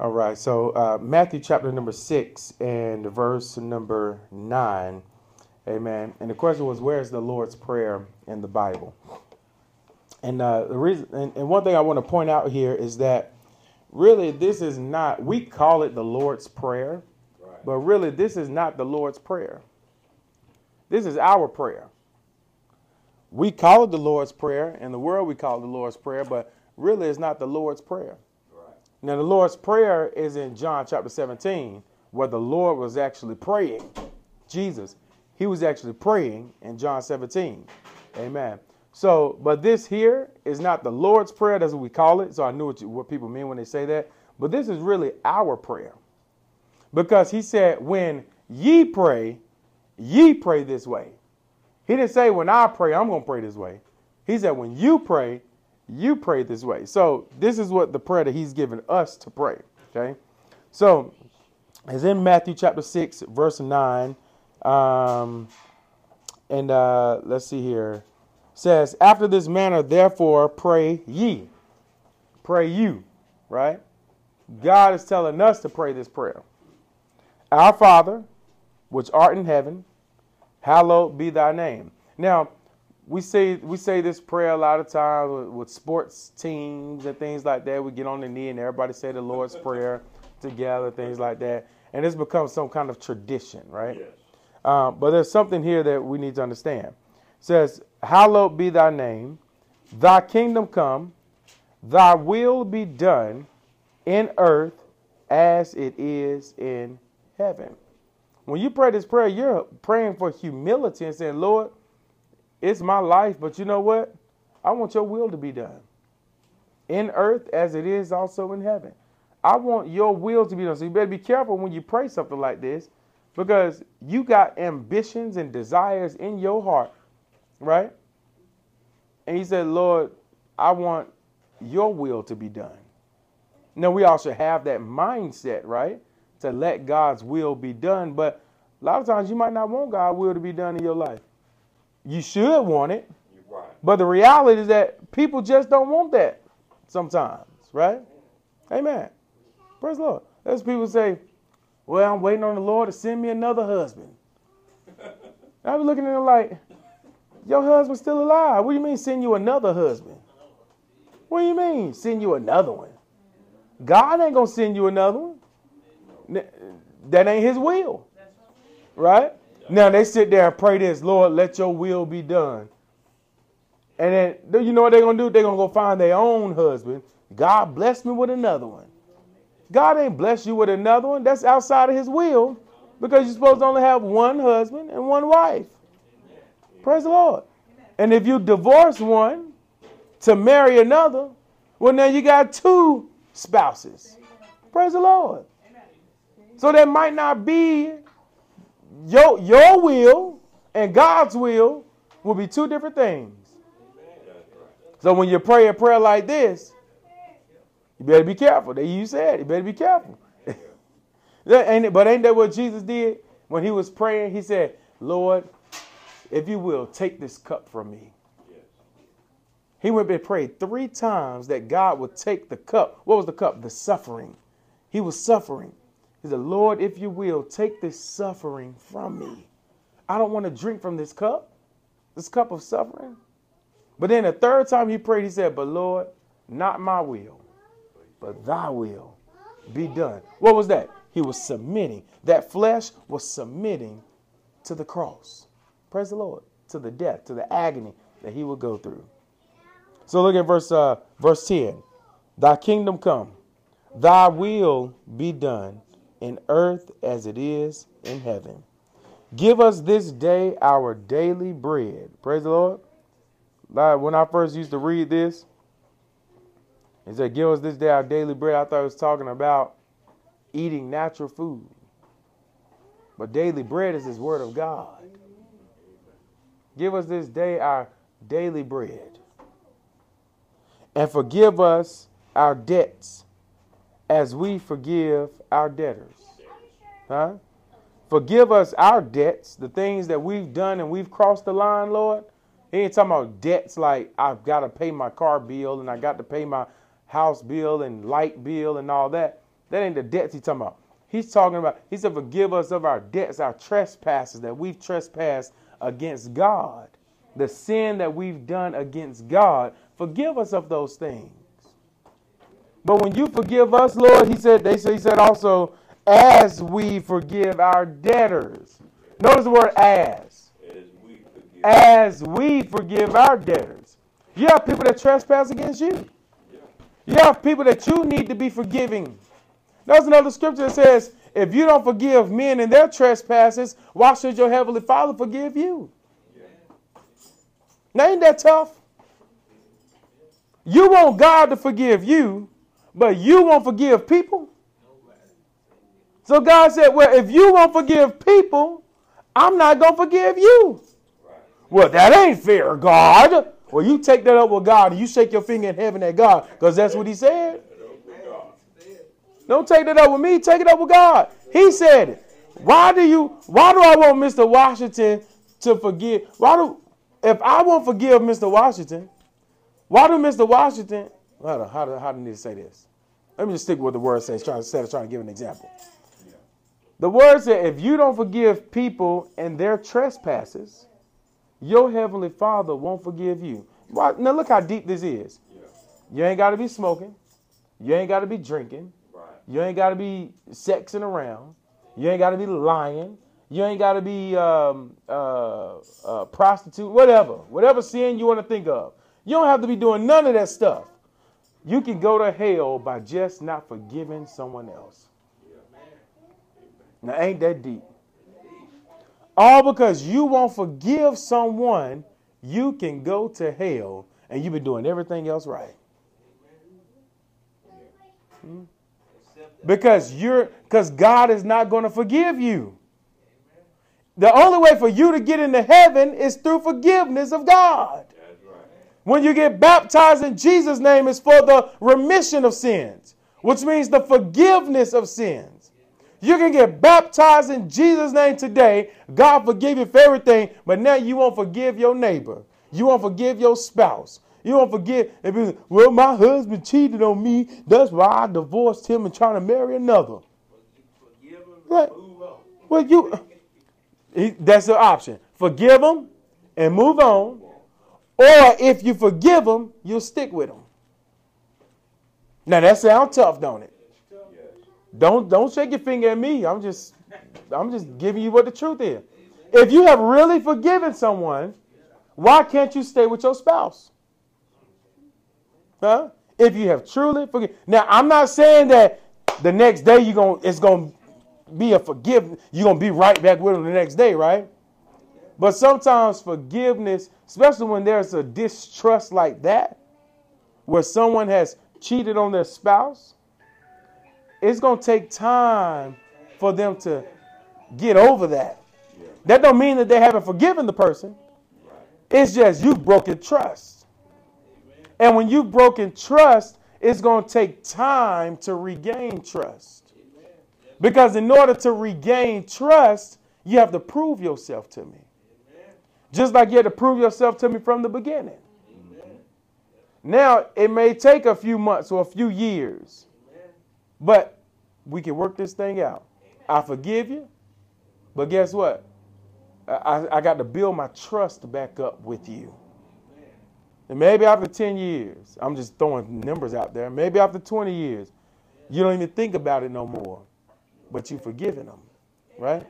All right, so uh, Matthew chapter number six and verse number nine. Amen. And the question was, where is the Lord's Prayer in the Bible? And uh, the reason, and, and one thing I want to point out here is that really this is not. We call it the Lord's Prayer, Right. but really this is not the Lord's Prayer. This is our prayer. We call it the Lord's Prayer. In the world, we call it the Lord's Prayer, but really it's not the Lord's Prayer. Now, the Lord's Prayer is in John chapter 17, where the Lord was actually praying. Jesus, he was actually praying in John 17. Amen. So, but this here is not the Lord's Prayer, that's what we call it. So I knew what, you, what people mean when they say that. But this is really our prayer. Because he said, when ye pray, ye pray this way. He didn't say, when I pray, I'm going to pray this way. He said, when you pray, you pray this way. So this is what the prayer that he's given us to pray. Okay. So it's in Matthew chapter 6, verse 9. Um, and uh, let's see here. says, After this manner, therefore, pray ye. Pray you, right? God is telling us to pray this prayer. Our Father, which art in heaven, hallowed be thy name. Now, we say we say this prayer a lot of times with, with sports teams and things like that. We get on the knee and everybody say the Lord's Prayer together, things like that, and it's become some kind of tradition, right? Yes. Uh, but there's something here that we need to understand. It says, Hallowed be thy name, thy kingdom come, thy will be done in earth as it is in heaven. When you pray this prayer, you're praying for humility and saying, Lord, it's my life, but you know what? I want your will to be done in earth as it is also in heaven. I want your will to be done. So you better be careful when you pray something like this because you got ambitions and desires in your heart, right? And he said, Lord, I want your will to be done. Now, we all should have that mindset, right? To let God's will be done. But a lot of times you might not want God's will to be done in your life. You should want it. Right. But the reality is that people just don't want that sometimes, right? Amen. Praise the Lord. There's people say, Well, I'm waiting on the Lord to send me another husband. I was looking at them like, Your husband's still alive. What do you mean send you another husband? What do you mean send you another one? God ain't gonna send you another one. That ain't his will. Right? Now they sit there and pray this, Lord, let your will be done. And then you know what they're gonna do? They're gonna go find their own husband. God bless me with another one. God ain't bless you with another one. That's outside of his will. Because you're supposed to only have one husband and one wife. Praise the Lord. And if you divorce one to marry another, well now you got two spouses. Praise the Lord. So that might not be your your will and God's will will be two different things. So when you pray a prayer like this, you better be careful. That you said, you better be careful. Ain't it, but ain't that what Jesus did when he was praying? He said, "Lord, if you will, take this cup from me." He went and prayed three times that God would take the cup. What was the cup? The suffering. He was suffering. He said, Lord, if you will, take this suffering from me. I don't want to drink from this cup, this cup of suffering. But then the third time he prayed, he said, But Lord, not my will, but thy will be done. What was that? He was submitting. That flesh was submitting to the cross. Praise the Lord. To the death, to the agony that he would go through. So look at verse uh, verse 10. Thy kingdom come, thy will be done in earth as it is in heaven. Give us this day our daily bread. Praise the Lord. Like when I first used to read this, it said, Give us this day our daily bread. I thought it was talking about eating natural food. But daily bread is His Word of God. Give us this day our daily bread. And forgive us our debts as we forgive our debtors. Huh? Forgive us our debts, the things that we've done and we've crossed the line, Lord. He ain't talking about debts like I've got to pay my car bill and I got to pay my house bill and light bill and all that. That ain't the debts he's talking about. He's talking about, he said, forgive us of our debts, our trespasses that we've trespassed against God. The sin that we've done against God. Forgive us of those things. But when you forgive us, Lord, he said, they he said also, as we forgive our debtors. Notice the word as. As we forgive. As we forgive our debtors. You have people that trespass against you. You have people that you need to be forgiving. There's another scripture that says, if you don't forgive men and their trespasses, why should your heavenly Father forgive you? Now, ain't that tough? You want God to forgive you, but you won't forgive people. So God said, Well, if you won't forgive people, I'm not going to forgive you. Well, that ain't fair, God. Well, you take that up with God and you shake your finger in heaven at God because that's what He said. Don't take that up with me. Take it up with God. He said it. Why do you? Why do I want Mr. Washington to forgive? Why do? If I won't forgive Mr. Washington, why do Mr. Washington? How do, how do, how do I need to say this? Let me just stick with what the word says. Trying instead of trying to give an example. The word said, if you don't forgive people and their trespasses, your heavenly Father won't forgive you. Why, now look how deep this is. You ain't got to be smoking. You ain't got to be drinking. You ain't got to be sexing around. You ain't got to be lying. You ain't got to be um, uh, uh, prostitute, whatever. Whatever sin you want to think of. You don't have to be doing none of that stuff. You can go to hell by just not forgiving someone else. Now, ain't that deep? All because you won't forgive someone, you can go to hell and you've been doing everything else right. Hmm? Because you're because God is not going to forgive you. The only way for you to get into heaven is through forgiveness of God. When you get baptized in Jesus' name, it's for the remission of sins, which means the forgiveness of sins. You can get baptized in Jesus' name today. God forgive you for everything, but now you won't forgive your neighbor. You won't forgive your spouse. You won't forgive. If well, my husband cheated on me. That's why I divorced him and trying to marry another. Right. Well, you. That's the option. Forgive him and move on. Or if you forgive them, you'll stick with them. Now that sounds tough, don't it? Don't don't shake your finger at me. I'm just I'm just giving you what the truth is. If you have really forgiven someone, why can't you stay with your spouse? Huh? If you have truly forgiven. Now I'm not saying that the next day you're gonna it's gonna be a forgiveness. You're gonna be right back with them the next day, right? But sometimes forgiveness, especially when there's a distrust like that, where someone has cheated on their spouse, it's going to take time for them to get over that. That don't mean that they haven't forgiven the person. It's just you've broken trust. And when you've broken trust, it's going to take time to regain trust. Because in order to regain trust, you have to prove yourself to me. Just like you had to prove yourself to me from the beginning. Amen. Now, it may take a few months or a few years, Amen. but we can work this thing out. I forgive you, but guess what? I, I got to build my trust back up with you. And maybe after 10 years, I'm just throwing numbers out there, maybe after 20 years, you don't even think about it no more, but you've forgiven them, right?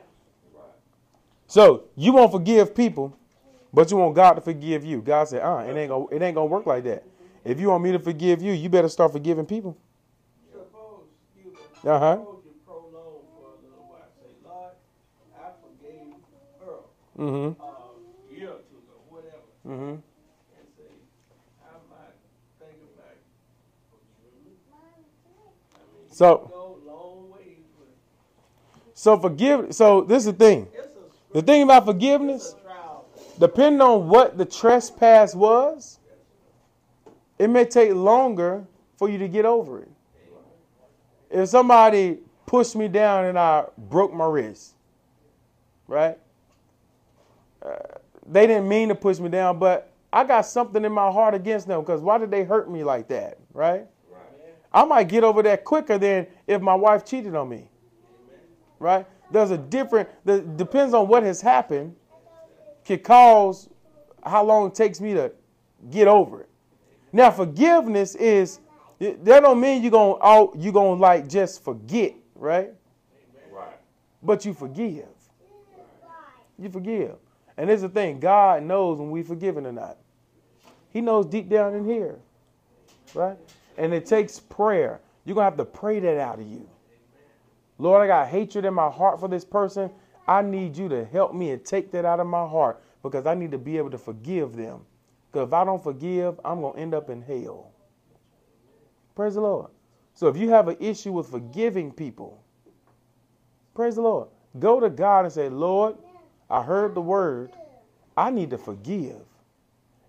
So you won't forgive people but you want God to forgive you. God said, uh, it ain't gonna it ain't gonna work like that. If you want me to forgive you, you better start forgiving people. Uh huh. Mm-hmm. Uh, year or two ago, whatever. Mm-hmm. And say, I might think about so, so forgive. So this is the thing. The thing about forgiveness depending on what the trespass was, it may take longer for you to get over it. If somebody pushed me down and I broke my wrist, right? Uh, they didn't mean to push me down, but I got something in my heart against them because why did they hurt me like that, right? I might get over that quicker than if my wife cheated on me. Right? There's a different, the, depends on what has happened, cause how long it takes me to get over it. Now, forgiveness is, that don't mean you're to, you to like just forget, right? Right. But you forgive. You forgive. And there's the thing God knows when we forgiven or not. He knows deep down in here. Right? And it takes prayer. You're to have to pray that out of you. Lord, I got hatred in my heart for this person. I need you to help me and take that out of my heart because I need to be able to forgive them. Because if I don't forgive, I'm going to end up in hell. Praise the Lord. So if you have an issue with forgiving people, praise the Lord. Go to God and say, Lord, I heard the word. I need to forgive.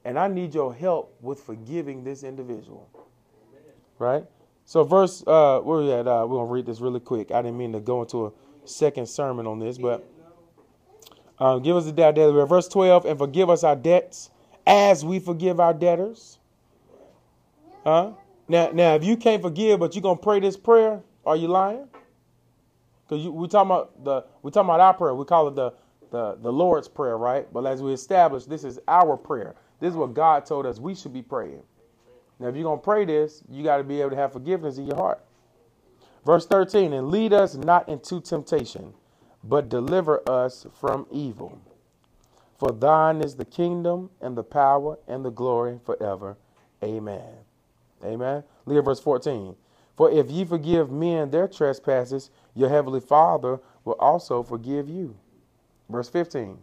And I need your help with forgiving this individual. Right? So, verse, uh, where we at? Uh, we're going to read this really quick. I didn't mean to go into a second sermon on this, but um, give us the debt daily. Verse 12, and forgive us our debts as we forgive our debtors. Huh? Now, now, if you can't forgive, but you're gonna pray this prayer, are you lying? Because we talking about the we talking about our prayer. We call it the the the Lord's prayer, right? But as we established, this is our prayer. This is what God told us we should be praying. Now, if you're gonna pray this, you got to be able to have forgiveness in your heart. Verse 13, and lead us not into temptation, but deliver us from evil. For thine is the kingdom and the power and the glory forever. Amen. Amen. Look at verse 14. For if ye forgive men their trespasses, your heavenly Father will also forgive you. Verse 15.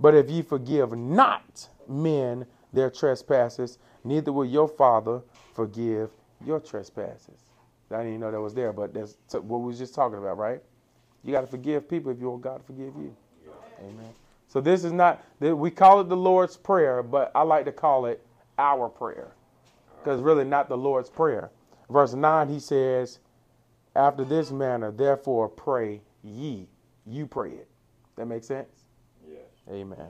But if ye forgive not men their trespasses, neither will your Father forgive your trespasses. I didn't even know that was there, but that's what we was just talking about, right? You got to forgive people if you want God to forgive you. Yeah. Amen. So this is not we call it the Lord's prayer, but I like to call it our prayer because really not the Lord's prayer. Verse nine, he says, "After this manner, therefore pray ye." You pray it. That makes sense. Yes. Amen.